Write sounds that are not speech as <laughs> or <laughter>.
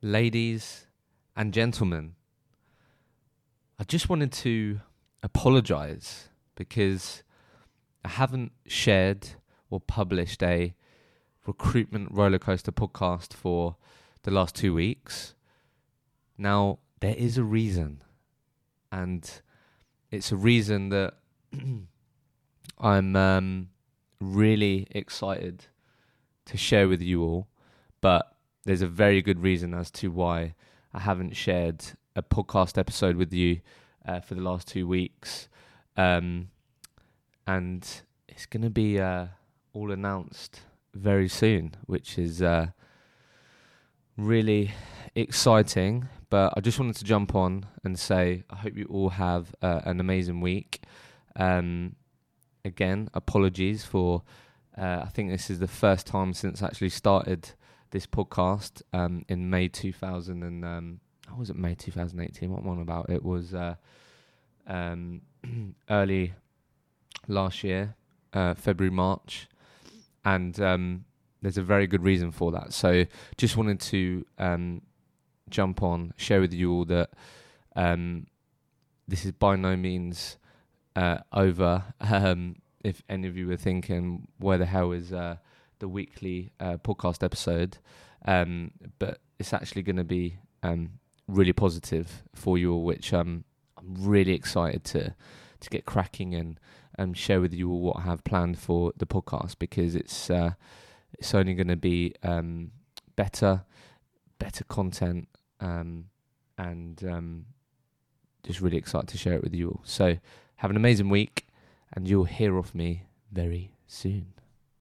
ladies and gentlemen, I just wanted to apologize because I haven't shared or published a recruitment rollercoaster podcast for the last two weeks. Now, there is a reason, and it's a reason that <clears throat> I'm um, really excited to share with you all, but there's a very good reason as to why I haven't shared a podcast episode with you uh, for the last two weeks. Um, and it's going to be uh, all announced very soon, which is uh, really exciting. But I just wanted to jump on and say I hope you all have uh, an amazing week. Um, again, apologies for. Uh, I think this is the first time since I actually started this podcast um, in May 2000 and um, how was it May 2018? What am about? It was uh, um, <clears throat> early last year, uh, February March, and um, there's a very good reason for that. So just wanted to um, jump on, share with you all that um, this is by no means uh, over. <laughs> Um, if any of you were thinking, where the hell is uh, the weekly uh, podcast episode? Um, but it's actually going to be um, really positive for you all, which um, I'm really excited to to get cracking and um, share with you all what I have planned for the podcast because it's uh, it's only going to be um, better, better content, um, and um, just really excited to share it with you all. So have an amazing week, and you'll hear of me very soon.